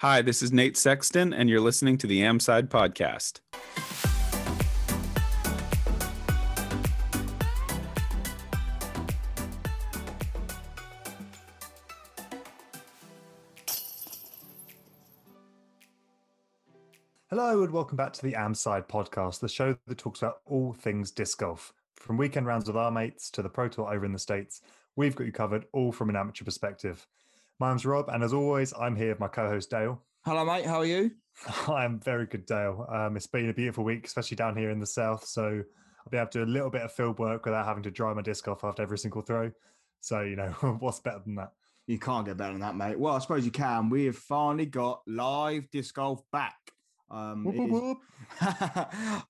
Hi, this is Nate Sexton, and you're listening to the Amside Podcast. Hello and welcome back to the Amside podcast, the show that talks about all things disc golf. From weekend rounds with our mates to the Pro Tour over in the States, we've got you covered all from an amateur perspective. My name's Rob, and as always, I'm here with my co-host Dale. Hello, mate. How are you? I'm very good, Dale. Um, it's been a beautiful week, especially down here in the south. So I'll be able to do a little bit of field work without having to dry my disc off after every single throw. So you know, what's better than that? You can't get better than that, mate. Well, I suppose you can. We have finally got live disc golf back. Um, Whoop, whoop, whoop.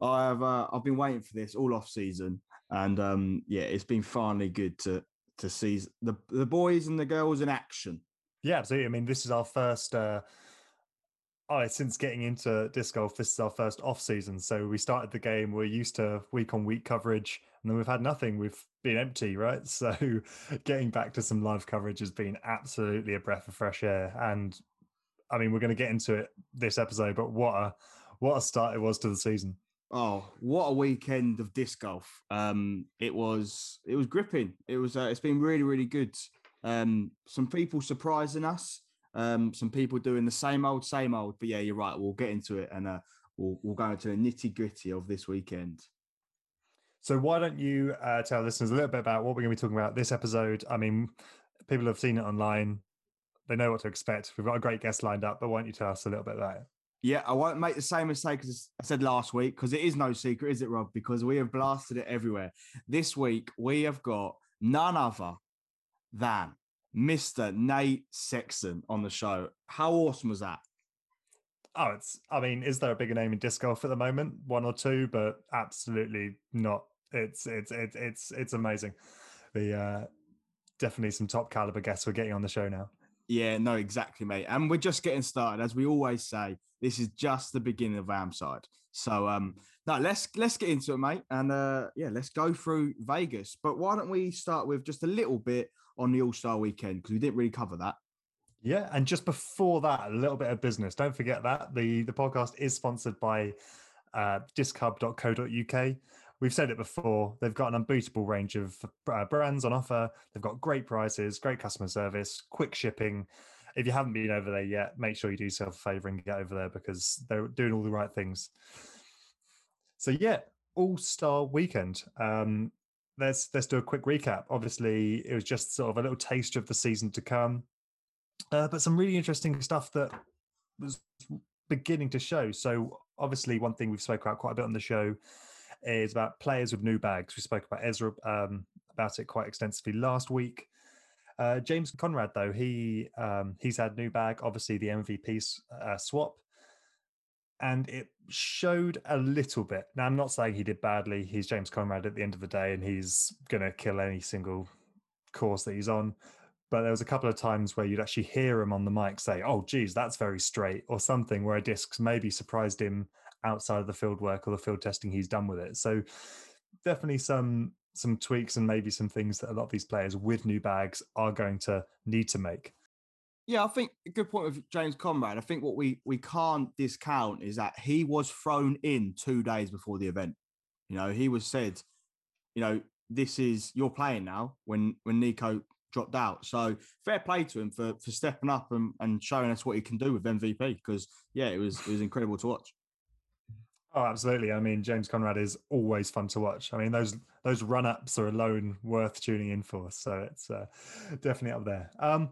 I have. Uh, I've been waiting for this all off season, and um, yeah, it's been finally good to to see the the boys and the girls in action. Yeah, absolutely. I mean, this is our first. Uh, oh, since getting into disc golf, this is our first off season. So we started the game. We're used to week on week coverage, and then we've had nothing. We've been empty, right? So getting back to some live coverage has been absolutely a breath of fresh air. And I mean, we're going to get into it this episode, but what a what a start it was to the season. Oh, what a weekend of disc golf! Um, it was it was gripping. It was. Uh, it's been really really good. Um, some people surprising us. Um, some people doing the same old same old. But yeah, you're right. We'll get into it and uh, we'll we'll go into the nitty gritty of this weekend. So why don't you uh, tell listeners a little bit about what we're going to be talking about this episode? I mean, people have seen it online; they know what to expect. We've got a great guest lined up, but why don't you tell us a little bit about it? Yeah, I won't make the same mistake as I said last week because it is no secret, is it, Rob? Because we have blasted it everywhere. This week we have got none other than Mr. Nate Sexton on the show. How awesome was that? Oh, it's. I mean, is there a bigger name in disc golf at the moment? One or two, but absolutely not. It's it's it's it's it's amazing. The uh, definitely some top caliber guests we're getting on the show now. Yeah, no, exactly, mate. And we're just getting started, as we always say. This is just the beginning of Amside. So, um, no, let's let's get into it, mate, and uh, yeah, let's go through Vegas. But why don't we start with just a little bit on the All Star Weekend because we didn't really cover that. Yeah, and just before that, a little bit of business. Don't forget that the the podcast is sponsored by uh, dischub.co.uk. We've said it before. They've got an unbeatable range of uh, brands on offer. They've got great prices, great customer service, quick shipping. If you haven't been over there yet, make sure you do yourself a favor and get over there because they're doing all the right things. So yeah, All Star Weekend. Um, let's let's do a quick recap. Obviously, it was just sort of a little taste of the season to come uh, but some really interesting stuff that was beginning to show. So, obviously, one thing we've spoke about quite a bit on the show is about players with new bags. We spoke about Ezra um, about it quite extensively last week. Uh, James Conrad, though, he um, he's had new bag. Obviously, the MVP uh, swap, and it showed a little bit. Now, I'm not saying he did badly. He's James Conrad at the end of the day, and he's going to kill any single course that he's on but there was a couple of times where you'd actually hear him on the mic say, "Oh, geez, that's very straight," or something where a disc maybe surprised him outside of the field work or the field testing he's done with it. So definitely some some tweaks and maybe some things that a lot of these players with new bags are going to need to make. Yeah, I think a good point with James Conrad. I think what we we can't discount is that he was thrown in two days before the event. You know, he was said, you know, this is you're playing now when when Nikko dropped out. So fair play to him for for stepping up and, and showing us what he can do with MVP because yeah, it was it was incredible to watch. Oh, absolutely. I mean, James Conrad is always fun to watch. I mean, those those run ups are alone worth tuning in for. So it's uh, definitely up there. Um,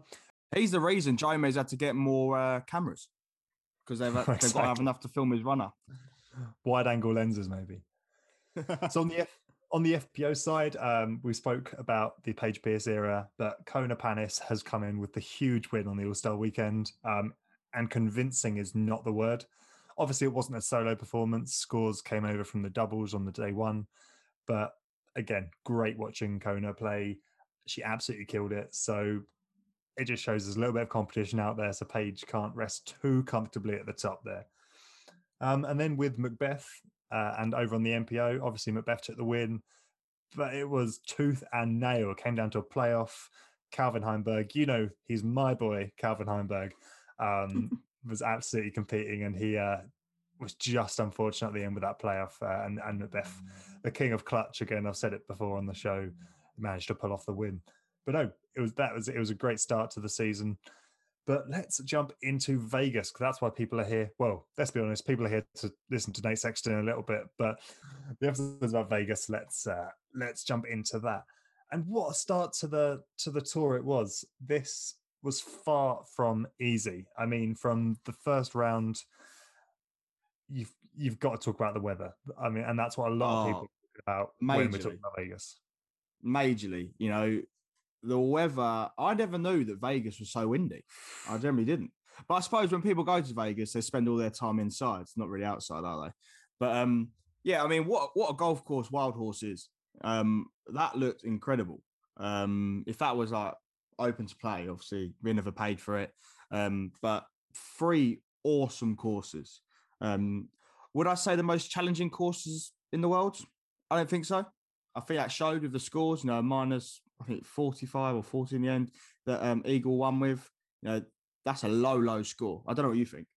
He's the reason Jomez had to get more uh, cameras because they've, they've got to have enough to film his runner. wide angle lenses, maybe. so on the F- on the FPO side, um, we spoke about the Paige Pierce era, but Kona Panis has come in with the huge win on the All Star weekend, um, and convincing is not the word. Obviously, it wasn't a solo performance. Scores came over from the doubles on the day one, but again, great watching Kona play. She absolutely killed it. So it just shows there's a little bit of competition out there. So Paige can't rest too comfortably at the top there. Um, and then with McBeth uh, and over on the MPO, obviously McBeth took the win, but it was tooth and nail. It came down to a playoff. Calvin Heimburg, you know, he's my boy, Calvin Heimburg. Um, was absolutely competing, and he uh, was just unfortunate at the end with that playoff. Uh, and and McBeth, the king of clutch again. I've said it before on the show, managed to pull off the win. But no, it was that was it was a great start to the season. But let's jump into Vegas because that's why people are here. Well, let's be honest, people are here to listen to Nate Sexton a little bit, but the episode is about Vegas. Let's uh, let's jump into that. And what a start to the to the tour it was. This was far from easy. I mean, from the first round, you've you've got to talk about the weather. I mean, and that's what a lot of people Oh, talk about when we're talking about Vegas. majorly. You know, the weather. I never knew that Vegas was so windy. I generally didn't. But I suppose when people go to Vegas, they spend all their time inside. It's not really outside, are they? But um, yeah. I mean, what what a golf course Wild Horse is. Um, that looked incredible. Um, if that was like open to play, obviously we never paid for it. Um, but three awesome courses. Um, would I say the most challenging courses in the world? I don't think so. I think that showed with the scores, you know, minus I think 45 or 40 in the end that um, Eagle won with. You know, that's a low, low score. I don't know what you think.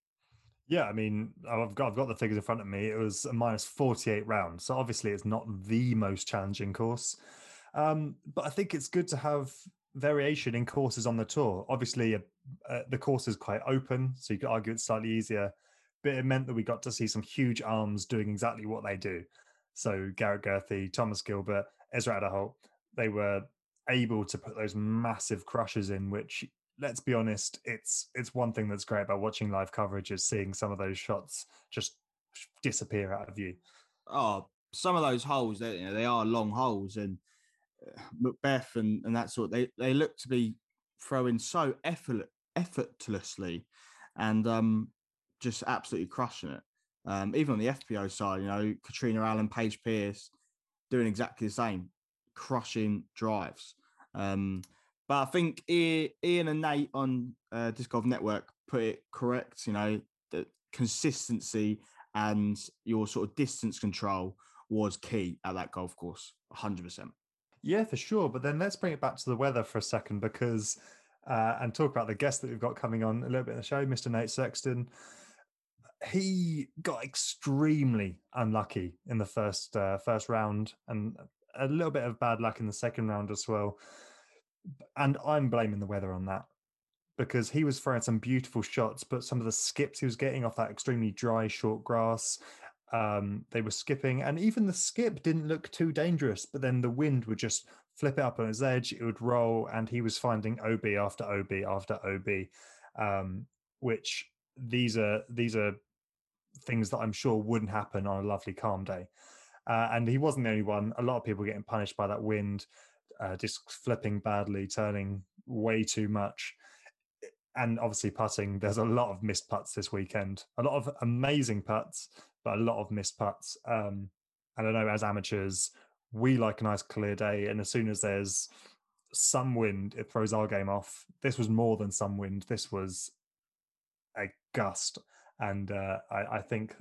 Yeah, I mean, I've got I've got the figures in front of me. It was a minus forty eight rounds, so obviously it's not the most challenging course. Um, but I think it's good to have variation in courses on the tour. Obviously, uh, uh, the course is quite open, so you could argue it's slightly easier. But it meant that we got to see some huge arms doing exactly what they do. So Garrett Gurthie, Thomas Gilbert, Ezra Aderhold, they were able to put those massive crushes in, which let's be honest, it's it's one thing that's great about watching live coverage is seeing some of those shots just disappear out of view. Oh, some of those holes, they, you know, they are long holes, and uh, McBeth and, and that sort, they, they look to be throwing so effort, effortlessly and um, just absolutely crushing it. Um, even on the FPO side, you know, Catrina Allen, Paige Pierce doing exactly the same, crushing drives. Um, but I think Ian and Nate on uh, Disc Golf Network put it correct. You know, the consistency and your sort of distance control was key at that golf course, 100%. Yeah, for sure. But then let's bring it back to the weather for a second because uh, and talk about the guest that we've got coming on a little bit in the show, Mr. Nate Sexton. He got extremely unlucky in the first uh, first round and a little bit of bad luck in the second round as well. And I'm blaming the weather on that because he was throwing some beautiful shots, but some of the skips he was getting off that extremely dry short grass, um, they were skipping, and even the skip didn't look too dangerous. But then the wind would just flip it up on his edge; it would roll, and he was finding OB after OB after OB, um, which these are these are things that I'm sure wouldn't happen on a lovely calm day. Uh, and he wasn't the only one. A lot of people getting punished by that wind, uh, just flipping badly, turning way too much. And obviously putting there's a lot of missed putts this weekend. A lot of amazing putts but a lot of missed putts. Um and i know as amateurs we like a nice clear day and as soon as there's some wind it throws our game off. This was more than some wind. This was a gust. And uh i, I think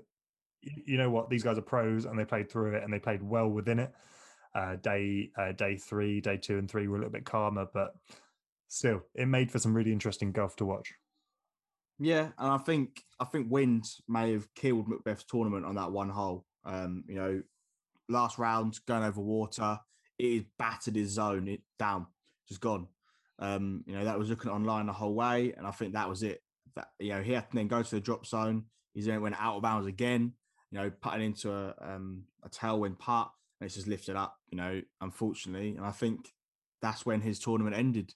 you know what these guys are pros and they played through it and they played well within it uh day uh, day three day two and three were a little bit calmer but still it made for some really interesting golf to watch Yeah, and I think I think wind may have killed McBeth's tournament on that one hole. Um, you know, last round going over water, it battered his zone it down, just gone. Um, you know, that was looking online the whole way, and I think that was it. That you know, he had to then go to the drop zone. He's then went out of bounds again. You know, putting into a um a tailwind putt, and it's just lifted up. You know, unfortunately, and I think that's when his tournament ended.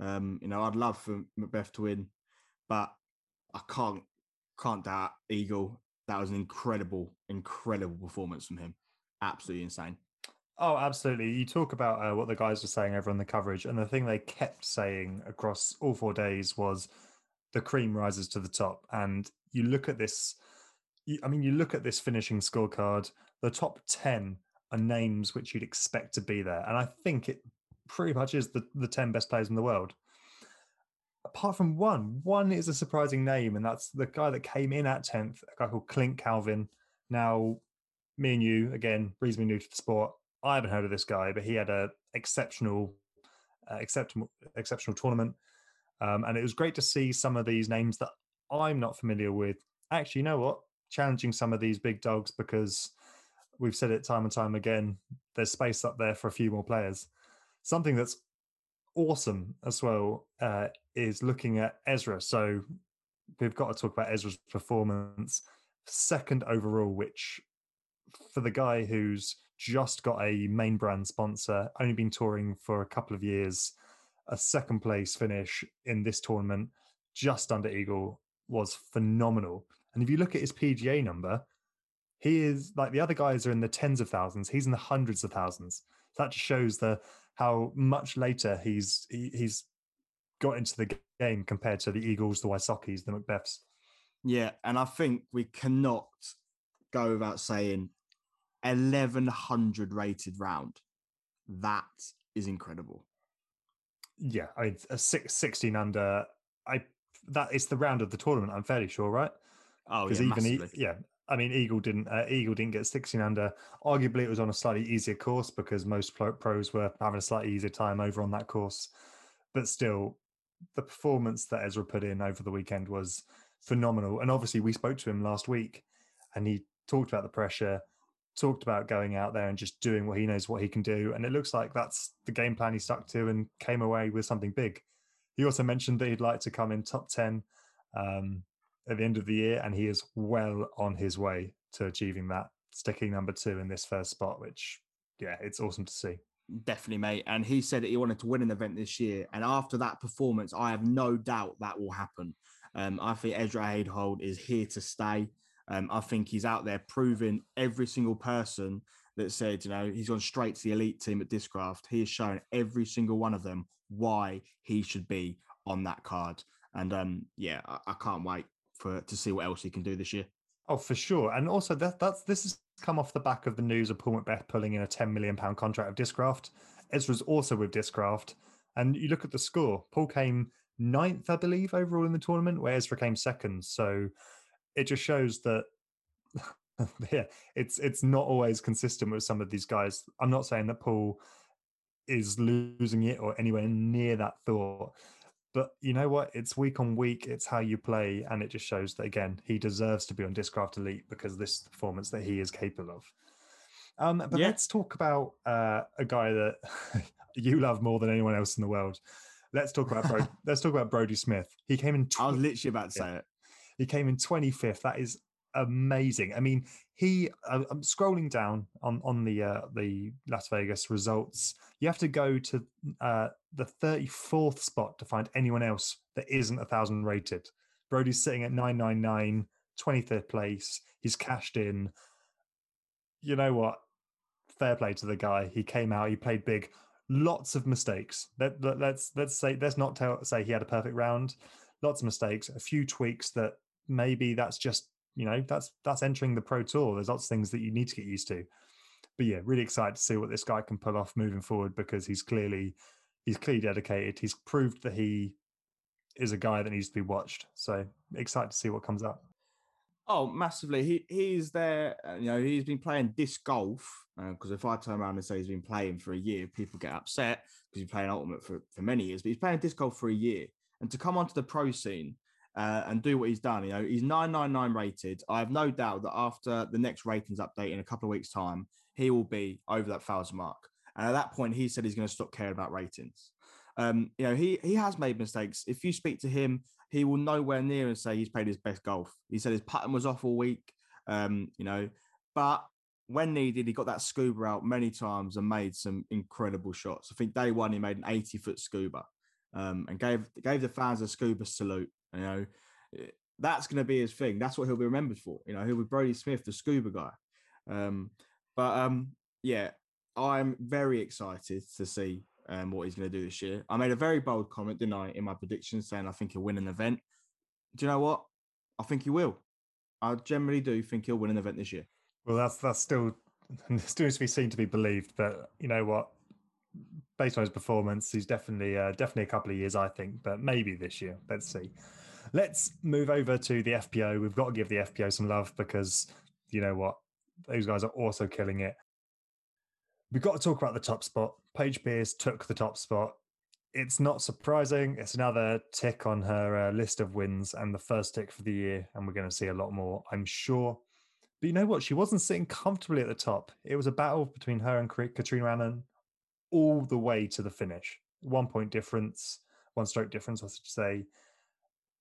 Um, you know, I'd love for McBeth to win, but I can't can't doubt Eagle. That was an incredible, incredible performance from him. Absolutely insane. Oh, absolutely. You talk about uh, what the guys were saying over on the coverage, and the thing they kept saying across all four days was the cream rises to the top. And you look at this, I mean, you look at this finishing scorecard, the top 10 are names which you'd expect to be there. And I think it pretty much is the, the 10 best players in the world. Apart from one, one is a surprising name, and that's the guy that came in at 10th, a guy called Clint Calvin. Now, me and you, again, reasonably new to the sport, I haven't heard of this guy, but he had a exceptional, uh, exceptional, exceptional tournament, um, and it was great to see some of these names that I'm not familiar with. Actually, you know what? Challenging some of these big dogs because we've said it time and time again. There's space up there for a few more players. Something that's awesome as well uh, is looking at Ezra. So we've got to talk about Ezra's performance. Second overall, which for the guy who's just got a main brand sponsor, only been touring for a couple of years, a second place finish in this tournament, just under Eagle, was phenomenal. And if you look at his PDGA number, he is like the other guys are in the tens of thousands. He's in the hundreds of thousands. That just shows the how much later he's he, he's got into the game compared to the Eagles, the Wysocki's, the McBeths. Yeah, and I think we cannot go without saying 1100 rated round. That is incredible. Yeah, I mean, a six, 16 under. I that is the round of the tournament. I'm fairly sure, right? Oh, yeah, even. E- yeah, I mean, Eagle didn't. Uh, Eagle didn't get 16 under. Arguably, it was on a slightly easier course because most pro- pros were having a slightly easier time over on that course. But still, the performance that Ezra put in over the weekend was phenomenal. And obviously, we spoke to him last week, and he talked about the pressure, talked about going out there and just doing what he knows what he can do. And it looks like that's the game plan he stuck to and came away with something big. He also mentioned that he'd like to come in top 10. Um, at the end of the year, and he is well on his way to achieving that, sticking number two in this first spot, which, yeah, it's awesome to see. Definitely, mate. And he said that he wanted to win an event this year. And after that performance, I have no doubt that will happen. Um, I think Ezra Aderhold is here to stay. Um, I think he's out there proving every single person that said, you know, he's gone straight to the elite team at Discraft. He has shown every single one of them why he should be on that card. And um, yeah, I, I can't wait for to see what else he can do this year. Oh, for sure. And also that that's this has come off the back of the news of Paul McBeth pulling in a 10 million pound contract of Discraft. Ezra's also with Discraft. And you look at the score, Paul came ninth, I believe, overall in the tournament, where Ezra came second. So it just shows that yeah, it's it's not always consistent with some of these guys. I'm not saying that Paul is losing it or anywhere near that thought. But you know what? It's week on week. It's how you play, and it just shows that again he deserves to be on Discraft Elite because this performance that he is capable of. Um, but Yeah. let's talk about uh, a guy that you love more than anyone else in the world. Let's talk about Bro- let's talk about Brodie Smith. He came in. I was literally about to say it. he came in 25th. That is amazing. I mean, he. I- I'm scrolling down on on the uh, the Las Vegas results. You have to go to uh, the 34th spot to find anyone else that isn't a thousand rated. Brodie's sitting at 999, 23rd place. He's cashed in. You know what? Fair play to the guy. He came out. He played big. Lots of mistakes. Let, let, let's let's say let's not tell, say he had a perfect round. Lots of mistakes. A few tweaks that maybe that's just you know that's that's entering the pro tour. There's lots of things that you need to get used to. But yeah, really excited to see what this guy can pull off moving forward because he's clearly he's clearly dedicated. He's proved that he is a guy that needs to be watched. So excited to see what comes up. Oh, massively. He he's there. uh, You know, he's been playing disc golf. Because if I turn around and say he's been playing for a year, people get upset because he's playing ultimate for, for many years. But he's playing disc golf for a year, and to come onto the pro scene uh, and do what he's done, you know, he's nine nine nine rated. I have no doubt that after the next ratings update in a couple of weeks' time, he will be over that thousand mark. And at that point, he said he's going to stop caring about ratings. Um, you know, he he has made mistakes. If you speak to him, he will nowhere near and say he's played his best golf. He said his pattern was off all week. Um, you know, but when needed, he got that scuba out many times and made some incredible shots. I think day one he made an 80 foot scuba um, and gave gave the fans a scuba salute. You know, Eh, that's going to be his thing. That's what he'll be remembered for. You know, he'll be Brodie Smith, the scuba guy. Um, but um, yeah, I'm very excited to see um, what he's going to do this year. I made a very bold comment, didn't I, in my prediction saying I think he'll win an event. Do you know what? I think he will. I generally do think he'll win an event this year. Well, that's that's still still to be seen to be believed. But you know what? Based on his performance, he's definitely uh, definitely a couple of years, I think. But maybe this year. Let's see. Let's move over to the FPO. We've got to give the FPO some love because you know what? Those guys are also killing it. We've got to talk about the top spot. Paige Pierce took the top spot. it's not surprising. It's another tick on her uh, list of wins and the first tick for the year. And we're going to see a lot more, I'm sure. But you know what? She wasn't sitting comfortably at the top. It was a battle between her and Catrina Allen all the way to the finish. One point difference, one stroke difference, I should say.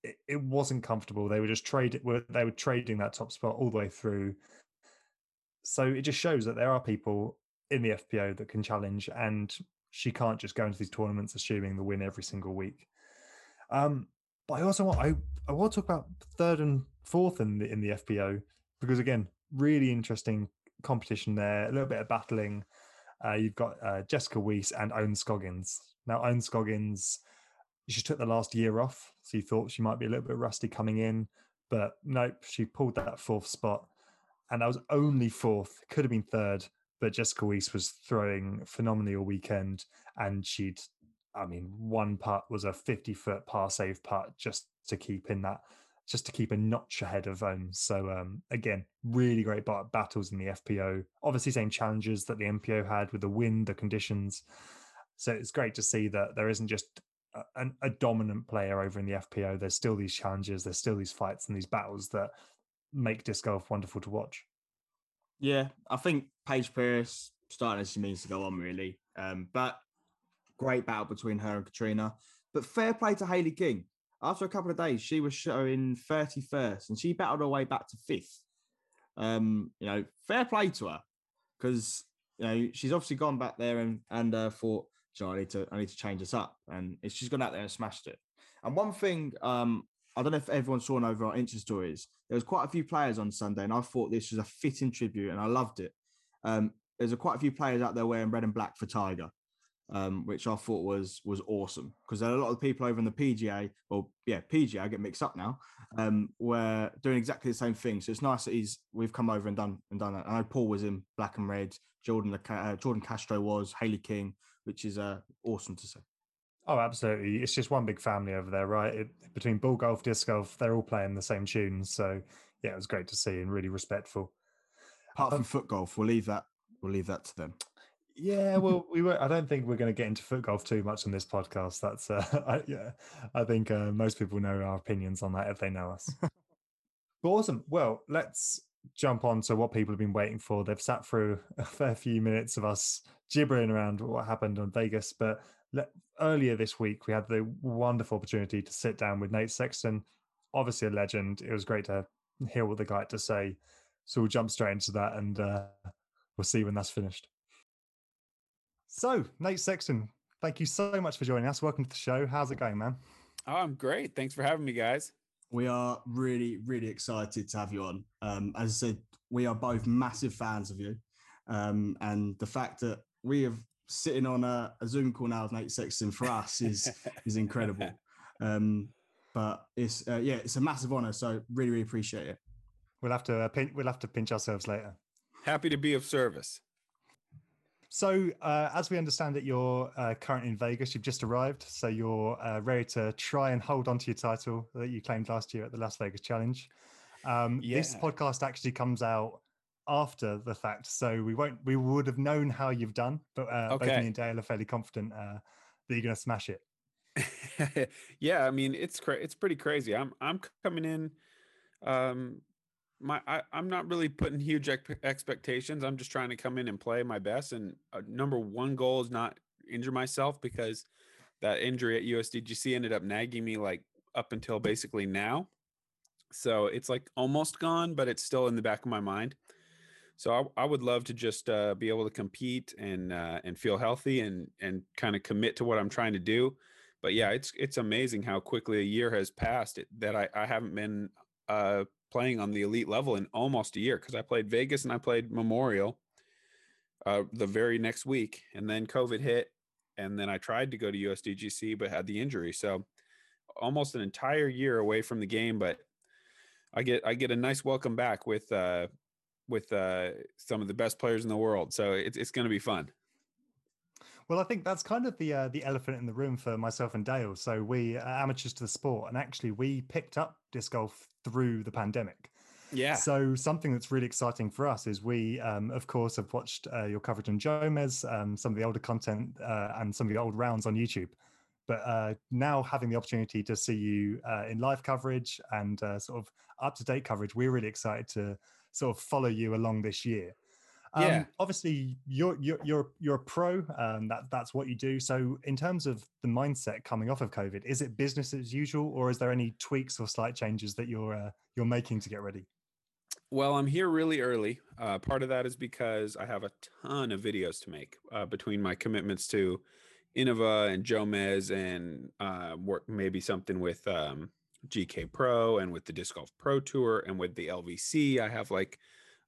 It, it wasn't comfortable. They were just trading. They were trading that top spot all the way through. So it just shows that there are people in the FPO that can challenge, and she can't just go into these tournaments assuming the win every single week. Um, but I also want I, I want to talk about third and fourth in the in the FPO because again, really interesting competition there. A little bit of battling. Uh, you've got uh, Jessica Weese and Ohn Scoggins. Now, Ohn Scoggins, she took the last year off, so you thought she might be a little bit rusty coming in, but nope, she pulled that fourth spot, and that was only fourth. Could have been third, but Jessica Weese was throwing phenomenally all weekend, and she'd, I mean, one putt was a 50 foot par save putt just to keep in that, just to keep a notch ahead of them. So um, again, really great battles in the FPO. Obviously, same challenges that the MPO had with the wind, the conditions. So it's great to see that there isn't just a, a dominant player over in the FPO. There's still these challenges, there's still these fights and these battles that make disc golf wonderful to watch. Yeah, I think Paige Pierce starting as she means to go on really. Um, but great battle between her and Catrina. But fair play to Hailey King. After a couple of days, she was showing 31st and she battled her way back to fifth. Um, you know, fair play to her because you know she's obviously gone back there and and uh, thought, I need to I need to change this up, and it's just gone out there and smashed it. And one thing um, I don't know if everyone saw over our Insta stories. There was quite a few players on Sunday, and I thought this was a fitting tribute, and I loved it. Um, there's a, quite a few players out there wearing red and black for Tiger, um, which I thought was was awesome because there are a lot of people over in the PGA, or yeah, PGA. I get mixed up now. Um, were doing exactly the same thing. So it's nice that he's we've come over and done and done that. I know Paul was in black and red. Jordan uh, Jordan Castro was Hailey King, which is uh, awesome to see. Oh, absolutely. It's just one big family over there, right? It, between ball golf, disc golf, they're all playing the same tunes. So, yeah, it was great to see and really respectful. Apart um, from foot golf, we'll leave that. We'll leave that to them. Yeah, well, we were. I don't think we're going to get into foot golf too much on this podcast. That's, uh, I, yeah, I think uh, most people know our opinions on that if they know us. but awesome. Well, let's jump on to what people have been waiting for. They've sat through a fair few minutes of us gibbering around what happened on Vegas, but earlier this week, we had the wonderful opportunity to sit down with Nate Sexton, obviously a legend. It was great to hear what the guy had to say. So we'll jump straight into that and uh, we'll see when that's finished. So, Nate Sexton, thank you so much for joining us. Welcome to the show. How's it going, man? Oh, I'm great. Thanks for having me, guys. We are really, really excited to have you on. Um, as I said, we are both massive fans of you. Um, and the fact that we have sitting on a, a Zoom call now with Nate Sexton for us is is incredible. Um, but it's uh, yeah, it's a massive honor. So really, really appreciate it. We'll have to uh, pin- we'll have to pinch ourselves later. Happy to be of service. So, uh, as we understand it, you're uh, currently in Vegas. You've just arrived, so you're uh, ready to try and hold on to your title that you claimed last year at the Las Vegas Challenge. Um, yeah. This podcast actually comes out after the fact, so we won't. We would have known how you've done, but uh, okay. both me and Dale are fairly confident uh, that you're going to smash it. yeah, I mean it's cra- it's pretty crazy. I'm I'm coming in. Um, my I, am not really putting huge expectations. I'm just trying to come in and play my best. And uh, number one goal is not injure myself because that injury at USDGC ended up nagging me like up until basically now. So it's like almost gone, but it's still in the back of my mind. So I, I would love to just uh, be able to compete and uh, and feel healthy and and kind of commit to what I'm trying to do. But yeah, it's it's amazing how quickly a year has passed that I, I haven't been uh, playing on the elite level in almost a year because I played Vegas and I played Memorial uh, the very next week, and then COVID hit, and then I tried to go to USDGC but had the injury. So almost an entire year away from the game, but I get I get a nice welcome back with uh, with uh, some of the best players in the world. So it's it's going to be fun. Well, I think that's kind of the uh, the elephant in the room for myself and Dale. So we are amateurs to the sport, and actually we picked up disc golf through the pandemic. Yeah. So something that's really exciting for us is we, um, of course, have watched uh, your coverage on Jomez, um, some of the older content, uh, and some of the old rounds on YouTube. but uh, now having the opportunity to see you uh, in live coverage and uh, sort of up to date coverage, we're really excited to sort of follow you along this year. Um, Yeah. Obviously, you're you're you're you're a pro. Um, that that's what you do. So, in terms of the mindset coming off of COVID, is it business as usual, or is there any tweaks or slight changes that you're uh, you're making to get ready? Well, I'm here really early. Uh, part of that is because I have a ton of videos to make uh, between my commitments to Innova and Jomez and uh, work maybe something with um, GK Pro and with the Disc Golf Pro Tour and with the LVC. I have like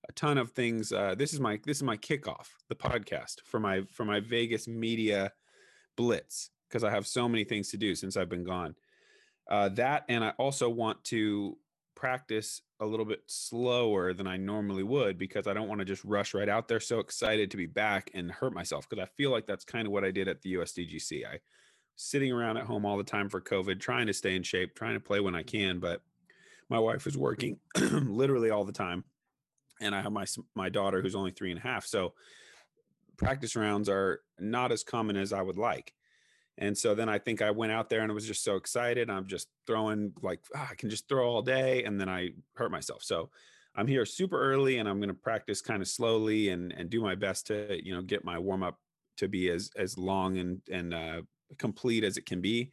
a ton of things. Uh, this is my this is my kickoff, the podcast for my for my Vegas media blitz because I have so many things to do since I've been gone. Uh, that and I also want to practice a little bit slower than I normally would because I don't want to just rush right out there so excited to be back and hurt myself because I feel like that's kind of what I did at the USDGC. I sitting around at home all the time for COVID, trying to stay in shape, trying to play when I can, but my wife is working literally all the time, and I have my my daughter who's only three and a half, so practice rounds are not as common as I would like. And so then I think I went out there and I was just so excited. I'm just throwing like ah, I can just throw all day, and then I hurt myself. So I'm here super early, and I'm going to practice kind of slowly and and do my best to you know get my warm up to be as as long and and uh, complete as it can be.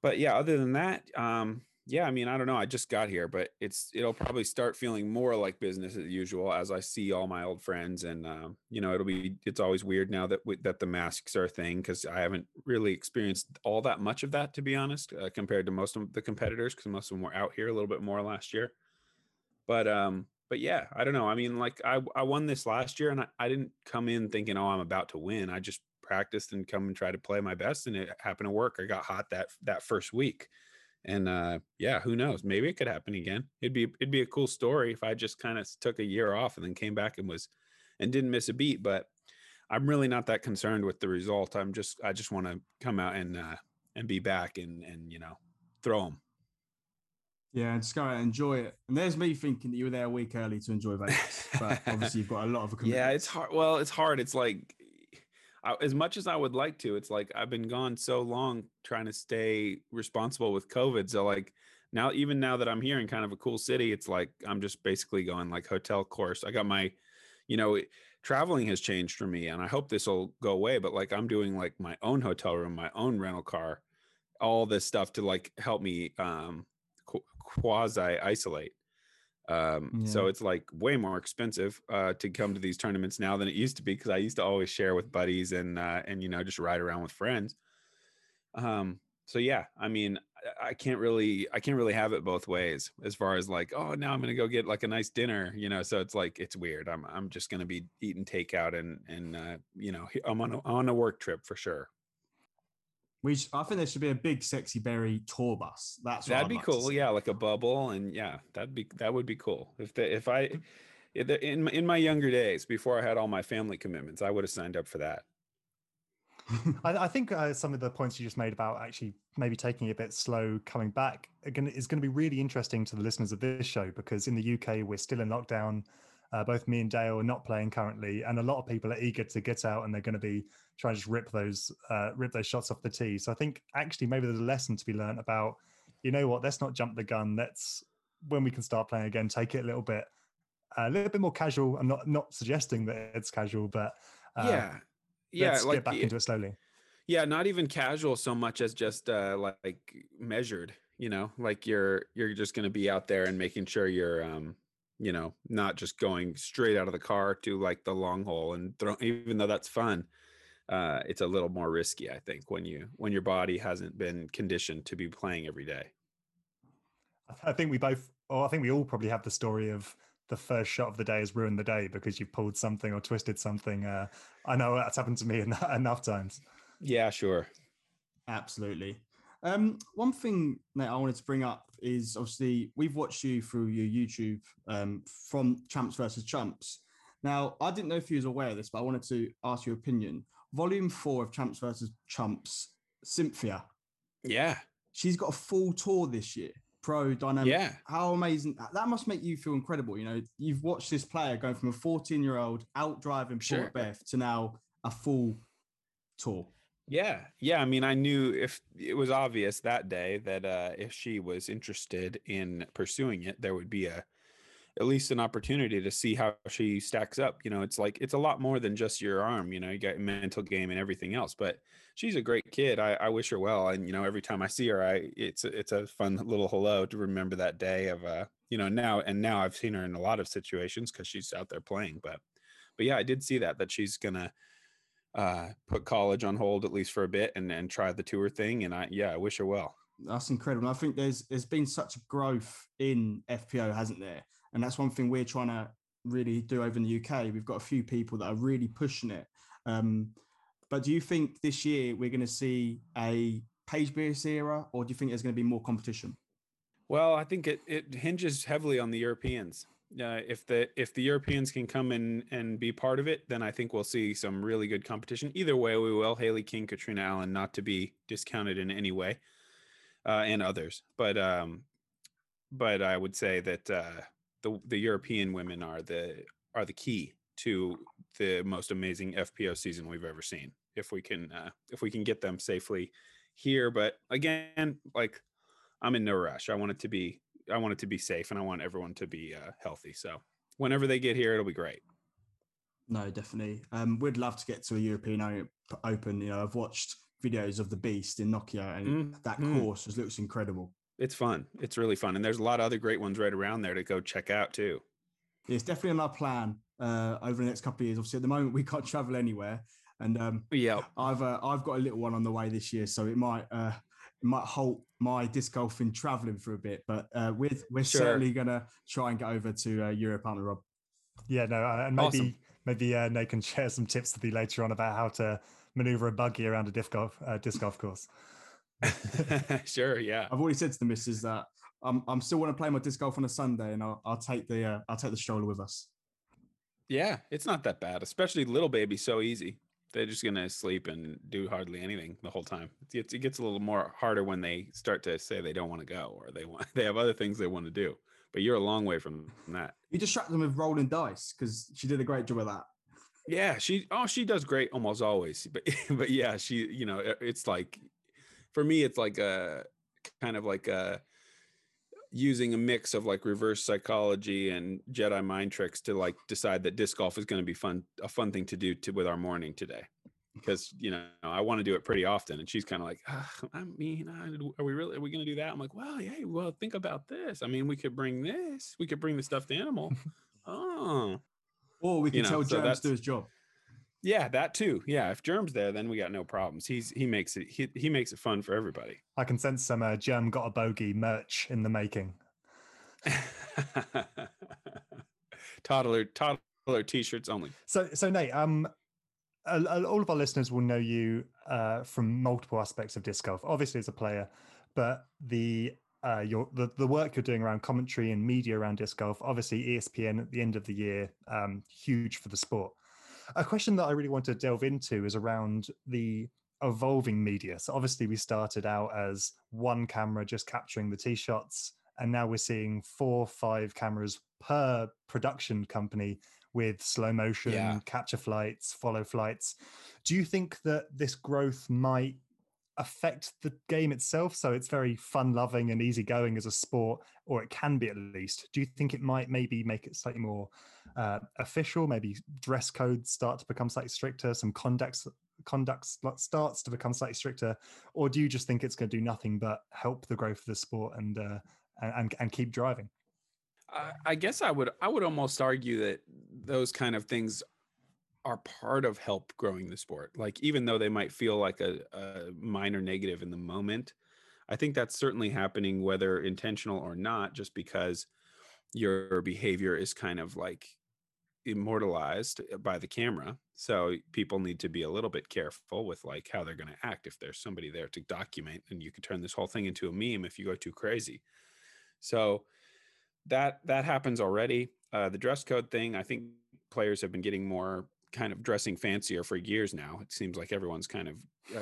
But yeah, other than that, um, yeah, I mean, I don't know. I just got here, but it's it'll probably start feeling more like business as usual as I see all my old friends, and um, you know, it'll be it's always weird now that we, that the masks are a thing because I haven't really experienced all that much of that to be honest, uh, compared to most of the competitors because most of them were out here a little bit more last year. But um, but yeah, I don't know. I mean, like I I won this last year, and I, I didn't come in thinking, oh, I'm about to win. I just practiced and come and try to play my best, and it happened to work. I got hot that that first week and uh yeah who knows? Maybe it could happen again. It'd be it'd be a cool story if i just kind of took a year off and then came back and was and didn't miss a beat but i'm really not that concerned with the result. I'm just i just want to come out and uh and be back and and you know throw them Yeah, and just go out and enjoy it. And there's me thinking that you were there a week early to enjoy Vegas, but obviously you've got a lot of yeah it's hard well it's hard. It's like I, as much as i would like to it's like i've been gone so long trying to stay responsible with covid so like now even now that i'm here in kind of a cool city it's like i'm just basically going like hotel course. I got my you know traveling has changed for me and i hope this will go away but like i'm doing like my own hotel room my own rental car all this stuff to like help me um qu- quasi isolate um so it's like way more expensive uh to come to these tournaments now than it used to be because i used to always share with buddies and uh and you know just ride around with friends. Um so yeah i mean I- i can't really i can't really have it both ways as far as like oh now i'm gonna go get like a nice dinner you know so it's like it's weird. I'm i'm just gonna be eating takeout and and uh you know i'm on a, on a work trip for sure We, sh- I think there should be a big sexy berry tour bus. That's what that'd I'd be like cool yeah like a bubble and yeah that'd be that would be cool if the if i in in my- in my younger days before i had all my family commitments i would have signed up for that I, I think uh, some of the points you just made about actually maybe taking it a bit slow coming back again is going to be really interesting to the listeners of this show because in the UK we're still in lockdown. Uh, both me and Dale are not playing currently, and a lot of people are eager to get out and they're going to be trying to just rip those uh, rip those shots off the tee. So I think actually maybe there's a lesson to be learned about. You know what? Let's not jump the gun. Let's when we can start playing again, take it a little bit a little bit more casual. I'm not not suggesting that it's casual, but uh, yeah yeah let's like get back into it slowly. yeah not even casual so much as just uh like measured you know like you're you're just going to be out there and making sure you're um you know not just going straight out of the car to like the long hole and throw even though that's fun uh it's a little more risky i think when you when your body hasn't been conditioned to be playing every day I think we both, or I think we all probably have the story of the first shot of the day has ruined the day because you've pulled something or twisted something. Uh, I know that's happened to me enough times. yeah sure Absolutely. Um, one thing that I wanted to bring up is obviously we've watched you through your YouTube um, from Champs versus Chumps. Now, I didn't know if you was aware of this, but I wanted to ask your opinion. Volume four of Champs versus Chumps, Cynthia, yeah she's got a full tour this year. Pro dynamic. yeah How amazing that must make you feel incredible. You know, you've watched this player going from a 14 year old out driving Sure. Port Beth to now a full tour. Yeah, yeah. I mean, I knew if it was obvious that day that uh, if she was interested in pursuing it, there would be a at least an opportunity to see how she stacks up. You know, it's like it's a lot more than just your arm. You know, you got mental game and everything else. But she's a great kid. I, I wish her well. And you know, every time I see her, I it's it's a fun little hello to remember that day of uh you know now and now I've seen her in a lot of situations because she's out there playing. But but yeah, I did see that that she's gonna uh put college on hold at least for a bit and and try the tour thing. And I yeah, I wish her well. That's incredible. I think there's there's been such a growth in FPO, hasn't there? And that's one thing we're trying to really do over in the UK. We've got a few people that are really pushing it. Um, but do you think this year we're going to see a Paige Pierce era, or do you think there's going to be more competition? Well, I think it, it hinges heavily on the Europeans. Uh, if the if the Europeans can come in and be part of it, then I think we'll see some really good competition. Either way, we will. Hailey King, Catrina Allen, not to be discounted in any way, uh, and others. But um, but I would say that uh, the the European women are the are the key to the most amazing FPO season we've ever seen. If we can uh, if we can get them safely here, but again, like I'm in no rush. I want it to be I want it to be safe, and I want everyone to be uh, healthy. So whenever they get here, it'll be great. No, definitely. Um, we'd love to get to a European Open. You know, I've watched videos of the Beast in Nokia, and mm, that mm. course just looks incredible it's fun. It's really fun, and there's a lot of other great ones right around there to go check out too. It's definitely on our plan uh, over the next couple of years. Obviously, at the moment we can't travel anywhere, and um, yeah, I've uh, I've got a little one on the way this year, so it might uh, might halt my disc golfing traveling for a bit. But uh, we're we're sure. certainly gonna try and get over to uh, Europe, aren't we, Rob? Yeah, no, uh, and maybe awesome. maybe uh, Nate can share some tips with you later on about how to maneuver a buggy around a disc golf uh, disc golf course. sure, yeah. I've already said to the missus that I'm I'm still want to play my disc golf on a Sunday, and I'll, I'll take the uh, I'll take the stroller with us. Yeah, it's not that bad, especially little baby. So easy. They're just gonna sleep and do hardly anything the whole time. It gets, it gets a little more harder when they start to say they don't want to go or they want they have other things they want to do. But you're a long way from that. You distract them with rolling dice because she did a great job of that. Yeah, she oh she does great almost always. But but yeah, she you know it's like for me, it's like a kind of like a using a mix of like reverse psychology and Jedi mind tricks to like decide that disc golf is going to be fun, a fun thing to do to, with our morning today. Because you know I want to do it pretty often, and she's kind of like, I mean, are we really? Are we going to do that? I'm like, well, yeah. Well, think about this. I mean, we could bring this. We could bring the stuffed animal. oh, or we can you know, tell so James to do his job. Yeah, that too. Yeah, if Jerm's there, then we got no problems. He's he makes it he he makes it fun for everybody. I can sense some uh, Germ got a bogey merch in the making. toddler toddler t-shirts only. So so Nate, um, all of our listeners will know you uh, from multiple aspects of disc golf. Obviously, as a player, but the uh, your the, the work you're doing around commentary and media around disc golf. Obviously, ESPN at the end of the year, um, huge for the sport. A question that I really want to delve into is around the evolving media. So obviously we started out as one camera just capturing the tee shots, and now we're seeing four, five cameras per production company with slow motion, yeah. capture flights, follow flights. Do you think that this growth might affect the game itself? So it's very fun loving and easygoing as a sport, or it can be at least. Do you think it might maybe make it slightly more uh, official? Maybe dress codes start to become slightly stricter, some conduct conduct starts to become slightly stricter, or do you just think it's going to do nothing but help the growth of the sport and uh, and and keep driving? I guess I would I would almost argue that those kind of things are part of help growing the sport. Like even though they might feel like a, a minor negative in the moment, I think that's certainly happening whether intentional or not, just because your behavior is kind of like immortalized uh, by the camera. So people need to be a little bit careful with like how they're going to act. If there's somebody there to document and you can turn this whole thing into a meme if you go too crazy. So that that happens already. Uh, the dress code thing i think players have been getting more kind of dressing fancier for years now it seems like everyone's kind of uh,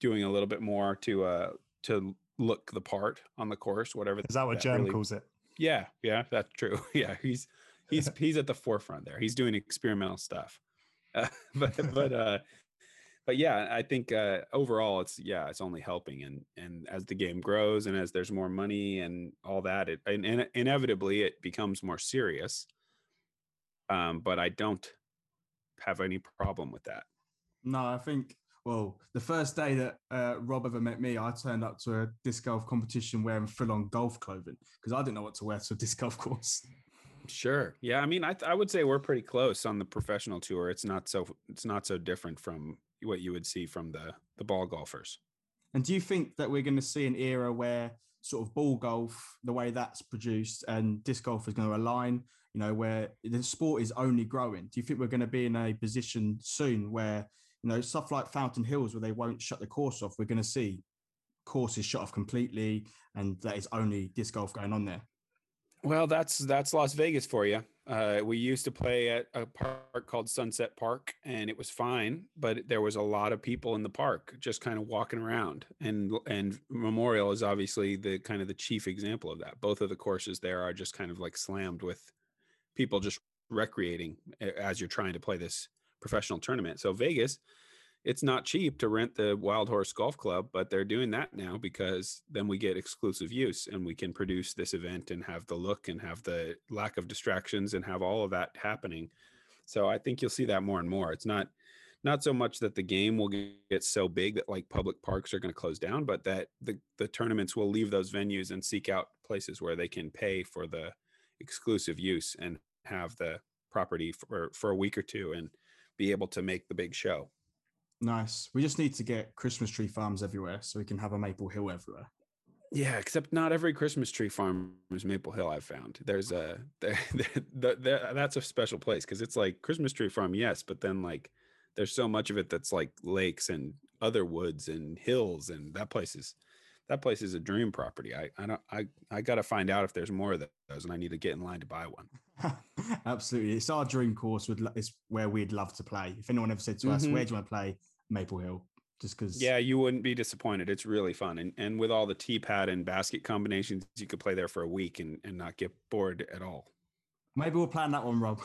doing a little bit more to uh to look the part on the course whatever is that what Jerm really, calls it yeah yeah that's true yeah he's he's he's at the forefront there. He's doing experimental stuff. Uh, but but uh, but yeah, I think uh, overall it's yeah, it's only helping, and and as the game grows and as there's more money and all that, it and, and inevitably it becomes more serious. Um, but I don't have any problem with that. No, I think well, the first day that uh, Rob ever met me, I turned up to a disc golf competition wearing full-on golf clothing because I didn't know what to wear to a disc golf course. Sure. Yeah. I mean, I, th- I would say we're pretty close on the professional tour. It's not so it's not so different from what you would see from the the ball golfers. And do you think that we're going to see an era where sort of ball golf, the way that's produced, and disc golf is going to align? You know, where the sport is only growing. Do you think we're going to be in a position soon where you know stuff like Fountain Hills, where they won't shut the course off? We're going to see courses shut off completely, and that is only disc golf going on there. Well, that's that's Las Vegas for you. Uh, we used to play at a park called Sunset Park, and it was fine, but there was a lot of people in the park just kind of walking around. And and Memorial is obviously the kind of the chief example of that. Both of the courses there are just kind of like slammed with people just recreating as you're trying to play this professional tournament. So Vegas it's not cheap to rent the Wild Horse Golf Club, but they're doing that now because then we get exclusive use and we can produce this event and have the look and have the lack of distractions and have all of that happening. So I think you'll see that more and more. It's not not so much that the game will get so big that like public parks are going to close down, but that the the tournaments will leave those venues and seek out places where they can pay for the exclusive use and have the property for for a week or two and be able to make the big show. Nice. We just need to get Christmas tree farms everywhere so we can have a Maple Hill everywhere. Yeah, except not every Christmas tree farm is Maple Hill. I've found there's a there, there, there, that's a special place because it's like Christmas tree farm, yes, but then like there's so much of it that's like lakes and other woods and hills, and that place is that place is a dream property. I I don't I I got to find out if there's more of those, and I need to get in line to buy one. Absolutely, it's our dream course. With it's where we'd love to play. If anyone ever said to us, mm-hmm. "Where do you want to play?" Maple Hill, just because. Yeah, you wouldn't be disappointed. It's really fun, and and with all the tee pad and basket combinations, you could play there for a week and and not get bored at all. Maybe we'll plan that one, Rob.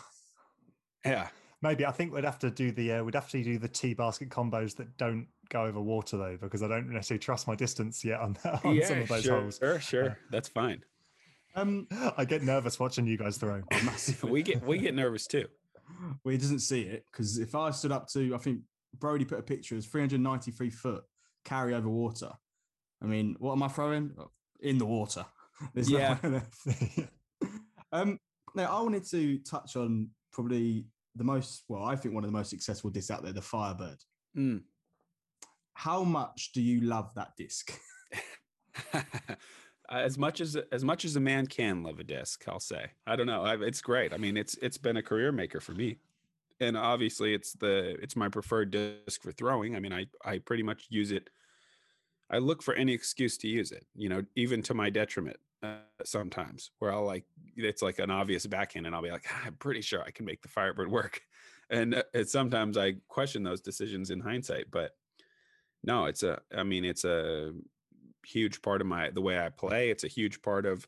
Yeah, maybe. I think we'd have to do the uh, we'd have to do the tee basket combos that don't go over water though, because I don't necessarily trust my distance yet on, on yeah, some of those sure, holes. Sure, sure, uh, that's fine. Um, I get nervous watching you guys throw. we get we get nervous too. Well, he doesn't see it because if I stood up to, I think Brodie put a picture. It's 393 foot carry over water. I mean, what am I throwing in the water? There's yeah. um, now I wanted to touch on probably the most, well, I think one of the most successful discs out there, the Firebird. Mm. How much do you love that disc? as much as as much as a man can love a disc, I'll say. I don't know. I, it's great. I mean, it's it's been a career maker for me and obviously it's the it's my preferred disc for throwing. I mean, I I pretty much use it. I look for any excuse to use it, you know, even to my detriment uh, sometimes, where I'll like it's like an obvious backhand, and I'll be like, ah, I'm pretty sure I can make the Firebird work, and uh, sometimes I question those decisions in hindsight. But no, it's a, I mean, it's a huge part of my the way I play. It's a huge part of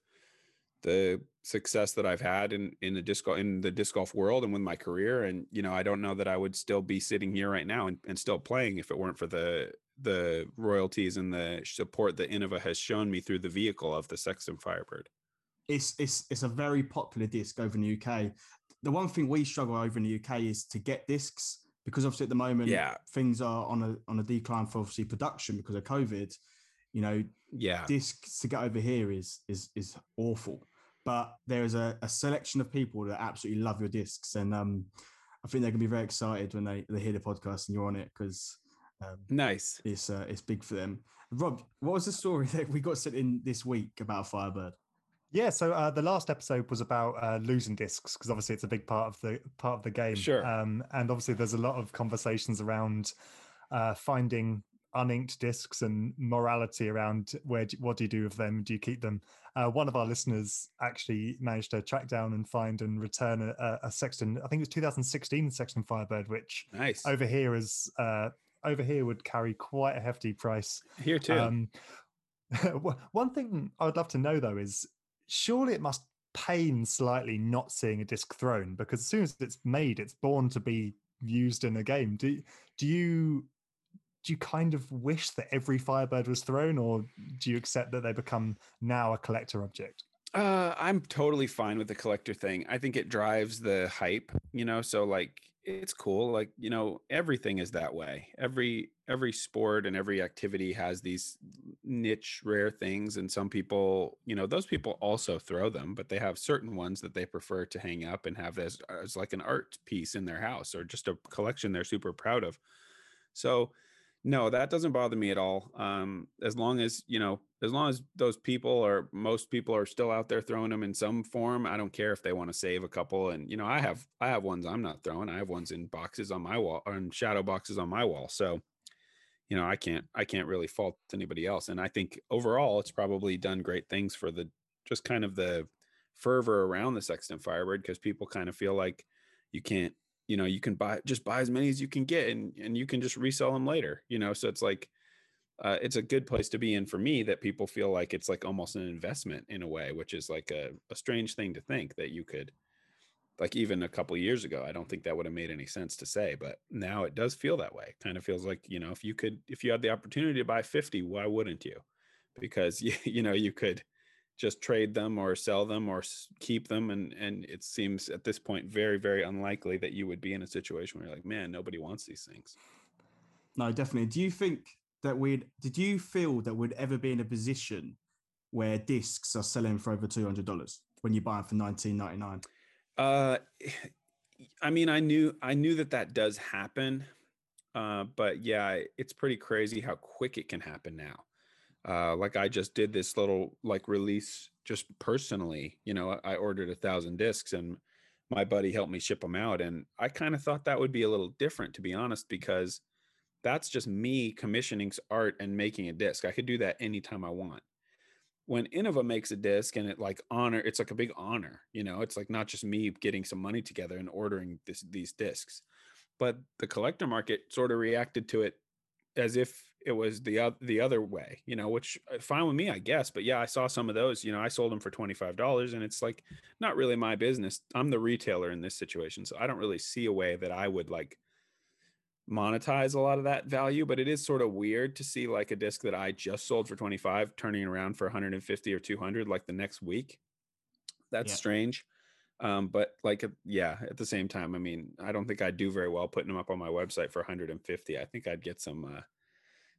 the success that I've had in in the disc in the disc golf world and with my career. And you know, I don't know that I would still be sitting here right now and, and still playing if it weren't for the the royalties and the support that Innova has shown me through the vehicle of the Sexton Firebird. It's it's it's a very popular disc over in the UK. The one thing we struggle over in the UK is to get discs because obviously at the moment yeah. things are on a on a decline for obviously production because of COVID. You know, yeah, discs to get over here is is is awful but there is a, a, selection of people that absolutely love your discs, and um, I think they're gonna be very excited when they, they hear the podcast and you're on it because um, nice, it's uh, it's big for them. Rob, what was the story that we got sent in this week about Firebird? Yeah, so uh, the last episode was about uh, losing discs because obviously it's a big part of the part of the game. Sure. Um, and obviously there's a lot of conversations around uh, finding uninked discs and morality around where do, what do you do with them? Do you keep them? Uh, one of our listeners actually managed to track down and find and return a, a Sexton. I think it was 2016 Sexton Firebird, which nice over here is uh, over here would carry quite a hefty price. Here too. Um, one thing I would love to know though is surely it must pain slightly not seeing a disc thrown because as soon as it's made, it's born to be used in a game. Do do you do you kind of wish that every Firebird was thrown, or do you accept that they become now a collector object? Uh, I'm totally fine with the collector thing. I think it drives the hype, you know. So like, it's cool. Like you know, everything is that way. Every every sport and every activity has these niche rare things, and some people, you know, those people also throw them, but they have certain ones that they prefer to hang up and have as as like an art piece in their house or just a collection they're super proud of. So no, that doesn't bother me at all. Um, as long as you know, as long as those people or most people are still out there throwing them in some form, I don't care if they want to save a couple. And you know, I have I have ones I'm not throwing. I have ones in boxes on my wall or in shadow boxes on my wall. So, you know, I can't I can't really fault anybody else. And I think overall, it's probably done great things for the just kind of the fervor around the Sexton Firebird because people kind of feel like you can't you know you can buy just buy as many as you can get and and you can just resell them later you know? So it's like uh, it's a good place to be in for me that people feel like it's like almost an investment in a way which is like a, a strange thing to think that you could like even a couple years ago i don't think that would have made any sense to say but now it does feel that way. Kind of feels like you know if you could if you had the opportunity to buy 50 why wouldn't you? Because you, you know you could just trade them or sell them or keep them and and it seems at this point very very unlikely that you would be in a situation where you're like man nobody wants these things. No definitely. Do you think that we'd did you feel that we'd ever be in a position where discs are selling for over $200 when you buy them for 19.99 uh i mean i knew i knew that that does happen uh but yeah it's pretty crazy how quick it can happen now uh, like I just did this little like release just personally. You know, I ordered a thousand discs and my buddy helped me ship them out. And I kind of thought that would be a little different, to be honest, because that's just me commissioning art and making a disc. I could do that anytime I want. When Innova makes a disc and it like honor, it's like a big honor, you know, it's like not just me getting some money together and ordering this, these discs, but the collector market sort of reacted to it as if it was the the other way, you know, which uh, fine with me, I guess. But yeah, I saw some of those. You know, I sold them for twenty five dollars, and it's like not really my business. I'm the retailer in this situation, so I don't really see a way that I would like monetize a lot of that value. But it is sort of weird to see like a disc that I just sold for twenty five turning around for one hundred and fifty or two hundred like the next week. That's yeah. strange. Um, but like, yeah, at the same time, I mean, I don't think I'd do very well putting them up on my website for 150. I think I'd get some, uh,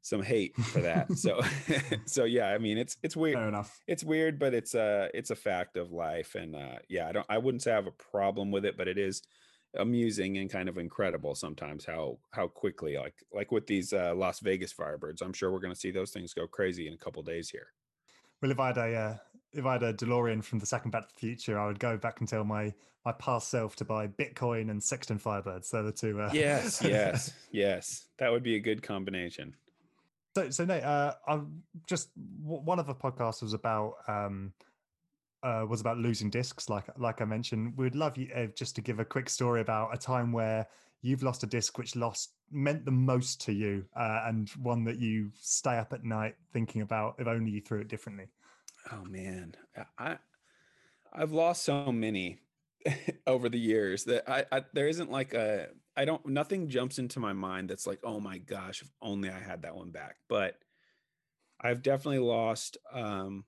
some hate for that. so, so yeah, I mean, it's, it's weird. Fair enough. It's weird, but it's, a, it's a fact of life. And, uh, yeah, I don't, I wouldn't say I have a problem with it, but it is amusing and kind of incredible sometimes how, how quickly, like, like with these, uh, Las Vegas Firebirds, I'm sure we're going to see those things go crazy in a couple days here. Well, if I had a uh, if I had a DeLorean from the second Back to the Future, I would go back and tell my my past self to buy Bitcoin and Sexton Firebirds. So the two. Uh... Yes, yes, yes. That would be a good combination. So, so Nate, uh, I'm just one of the podcasts was about um, uh, was about losing discs. Like like I mentioned, we'd love you uh, just to give a quick story about a time where you've lost a disc which lost meant the most to you, uh, and one that you stay up at night thinking about if only you threw it differently. Oh man, I I've lost so many over the years that I, I there isn't like a I don't nothing jumps into my mind that's like oh my gosh if only I had that one back. But I've definitely lost um,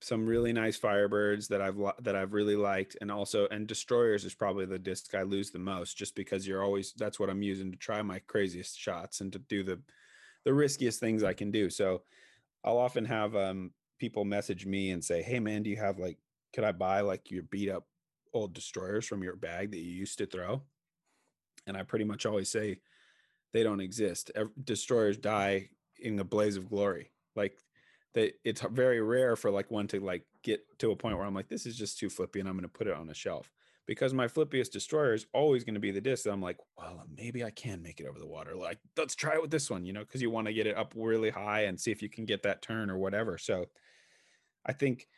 some really nice Firebirds that I've that I've really liked, and also and Destroyers is probably the disc I lose the most, just because you're always that's what I'm using to try my craziest shots and to do the the riskiest things I can do. So I'll often have um, people message me and say, "Hey man, do you have like could I buy like your beat up old destroyers from your bag that you used to throw?" And I pretty much always say they don't exist. Destroyers die in a blaze of glory. Like that it's very rare for like one to like get to a point where I'm like this is just too flippy and I'm going to put it on a shelf. Because my flippiest destroyer is always going to be the disc. I'm like, well, uh, maybe I can make it over the water. Like, let's try it with this one, you know, because you want to get it up really high and see if you can get that turn or whatever. So I think,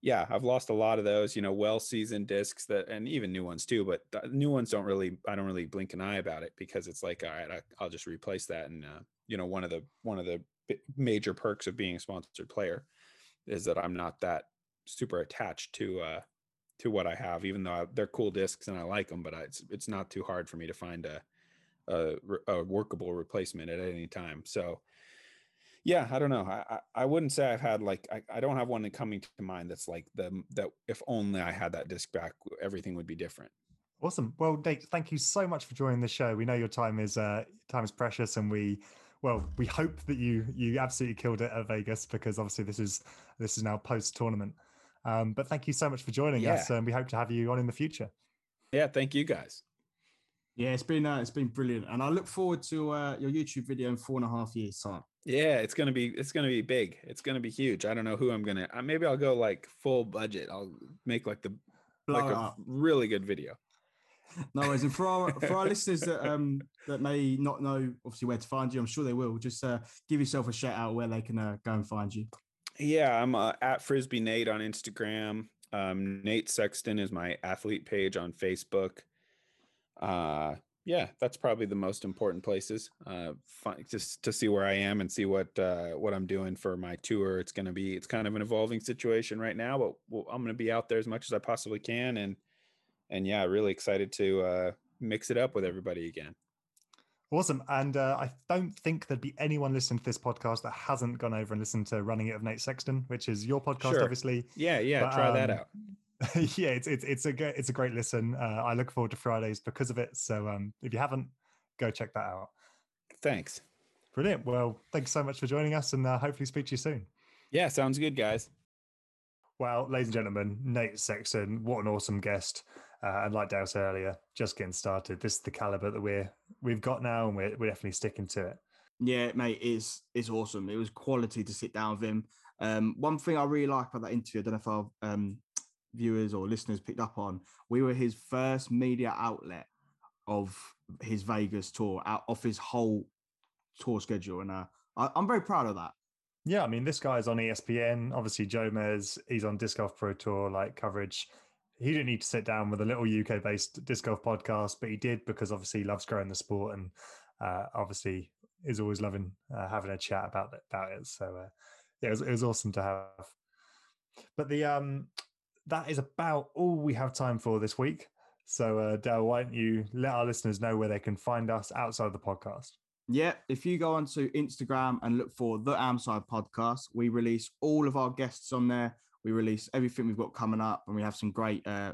yeah, I've lost a lot of those, you know, well seasoned discs that, and even new ones too. But new ones don't really, I don't really blink an eye about it because it's like, all right, I, will just replace that. And uh, you know, one of the one of the major perks of being a sponsored player is that I'm not that super attached to uh to what I have, even though I, they're cool discs and I like them. But I, it's it's not too hard for me to find a a, a workable replacement at any time. So yeah, I don't know. I, I, I wouldn't say I've had like I, I don't have one coming to mind that's like the that if only I had that disc back, everything would be different. Awesome. Well, Nate, thank you so much for joining the show. We know your time is uh, time is precious, and we well we hope that you you absolutely killed it at Vegas because obviously this is this is now post tournament. Um, but thank you so much for joining Yeah. us, and we hope to have you on in the future. Yeah, thank you guys. Yeah, it's been uh, it's been brilliant, and I look forward to uh, your YouTube video in four and a half years time. Yeah, it's gonna be it's gonna be big. It's gonna be huge. I don't know who I'm gonna. Uh, maybe I'll go like full budget. I'll make like the Blow like a up. really good video. No worries. And for our for our listeners that um that may not know obviously where to find you, I'm sure they will. Just uh, give yourself a shout out where they can uh, go and find you. Yeah, I'm uh, at Frisbee Nate on Instagram. Um, Nate Sexton is my athlete page on Facebook. Uh, yeah, that's probably the most important places. Uh, fi- just to see where I am and see what uh, what I'm doing for my tour. It's gonna be it's kind of an evolving situation right now, but we'll, I'm gonna be out there as much as I possibly can, and and yeah, really excited to uh, mix it up with everybody again. Awesome. And uh, I don't think there'd be anyone listening to this podcast that hasn't gone over and listened to Running It of Nate Sexton, which is your podcast, Sure. obviously. Yeah, yeah, But, try that um, out. yeah, it's it's it's a ge- it's a great listen. Uh, I look forward to Fridays because of it. So um, if you haven't, go check that out. Thanks. Brilliant. Well, thanks so much for joining us, and uh, hopefully speak to you soon. Yeah, sounds good, guys. Well, ladies and gentlemen, Nate Sexton, what an awesome guest! Uh, and like Dale said earlier, just getting started. This is the caliber that we're we've got now, and we're we're definitely sticking to it. Yeah, mate, it's it's awesome. It was quality to sit down with him. Um, one thing I really like about that interview, I don't know if our um, viewers or listeners picked up on, we were his first media outlet of his Vegas tour, out of his whole tour schedule, and uh, I, I'm very proud of that. Yeah, I mean, this guy's on ESPN. Obviously, Joe Jomez, he's on Disc Golf Pro Tour like coverage. He didn't need to sit down with a little UK based disc golf podcast, but he did because obviously he loves growing the sport and uh, obviously is always loving uh, having a chat about about it. So uh, yeah, it was, it was awesome to have. But the um, that is about all we have time for this week. So uh, Dale, why don't you let our listeners know where they can find us outside of the podcast? Yeah, if you go onto Instagram and look for the Amside podcast, we release all of our guests on there. We release everything we've got coming up, and we have some great uh,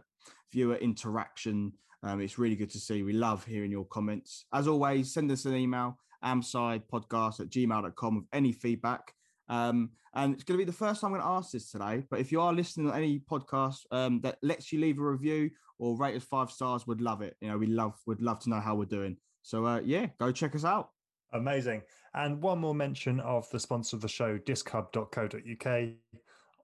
viewer interaction. Um, it's really good to see. We love hearing your comments. As always, send us an email, amsidepodcast at gmail.com with any feedback. Um, and it's going to be the first time I'm going to ask this today. But if you are listening to any podcast um, that lets you leave a review or rate us five stars, would love it. You know, we love would love to know how we're doing. So uh, yeah, go check us out. Amazing. And one more mention of the sponsor of the show, dischub.co.uk.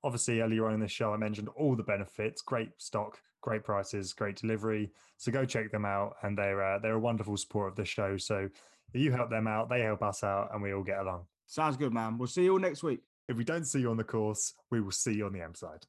Obviously, earlier on in the show, I mentioned all the benefits great stock, great prices, great delivery. So go check them out. And they're, uh, they're a wonderful support of the show. So you help them out, they help us out, and we all get along. Sounds good, man. We'll see you all next week. If we don't see you on the course, we will see you on the Am side.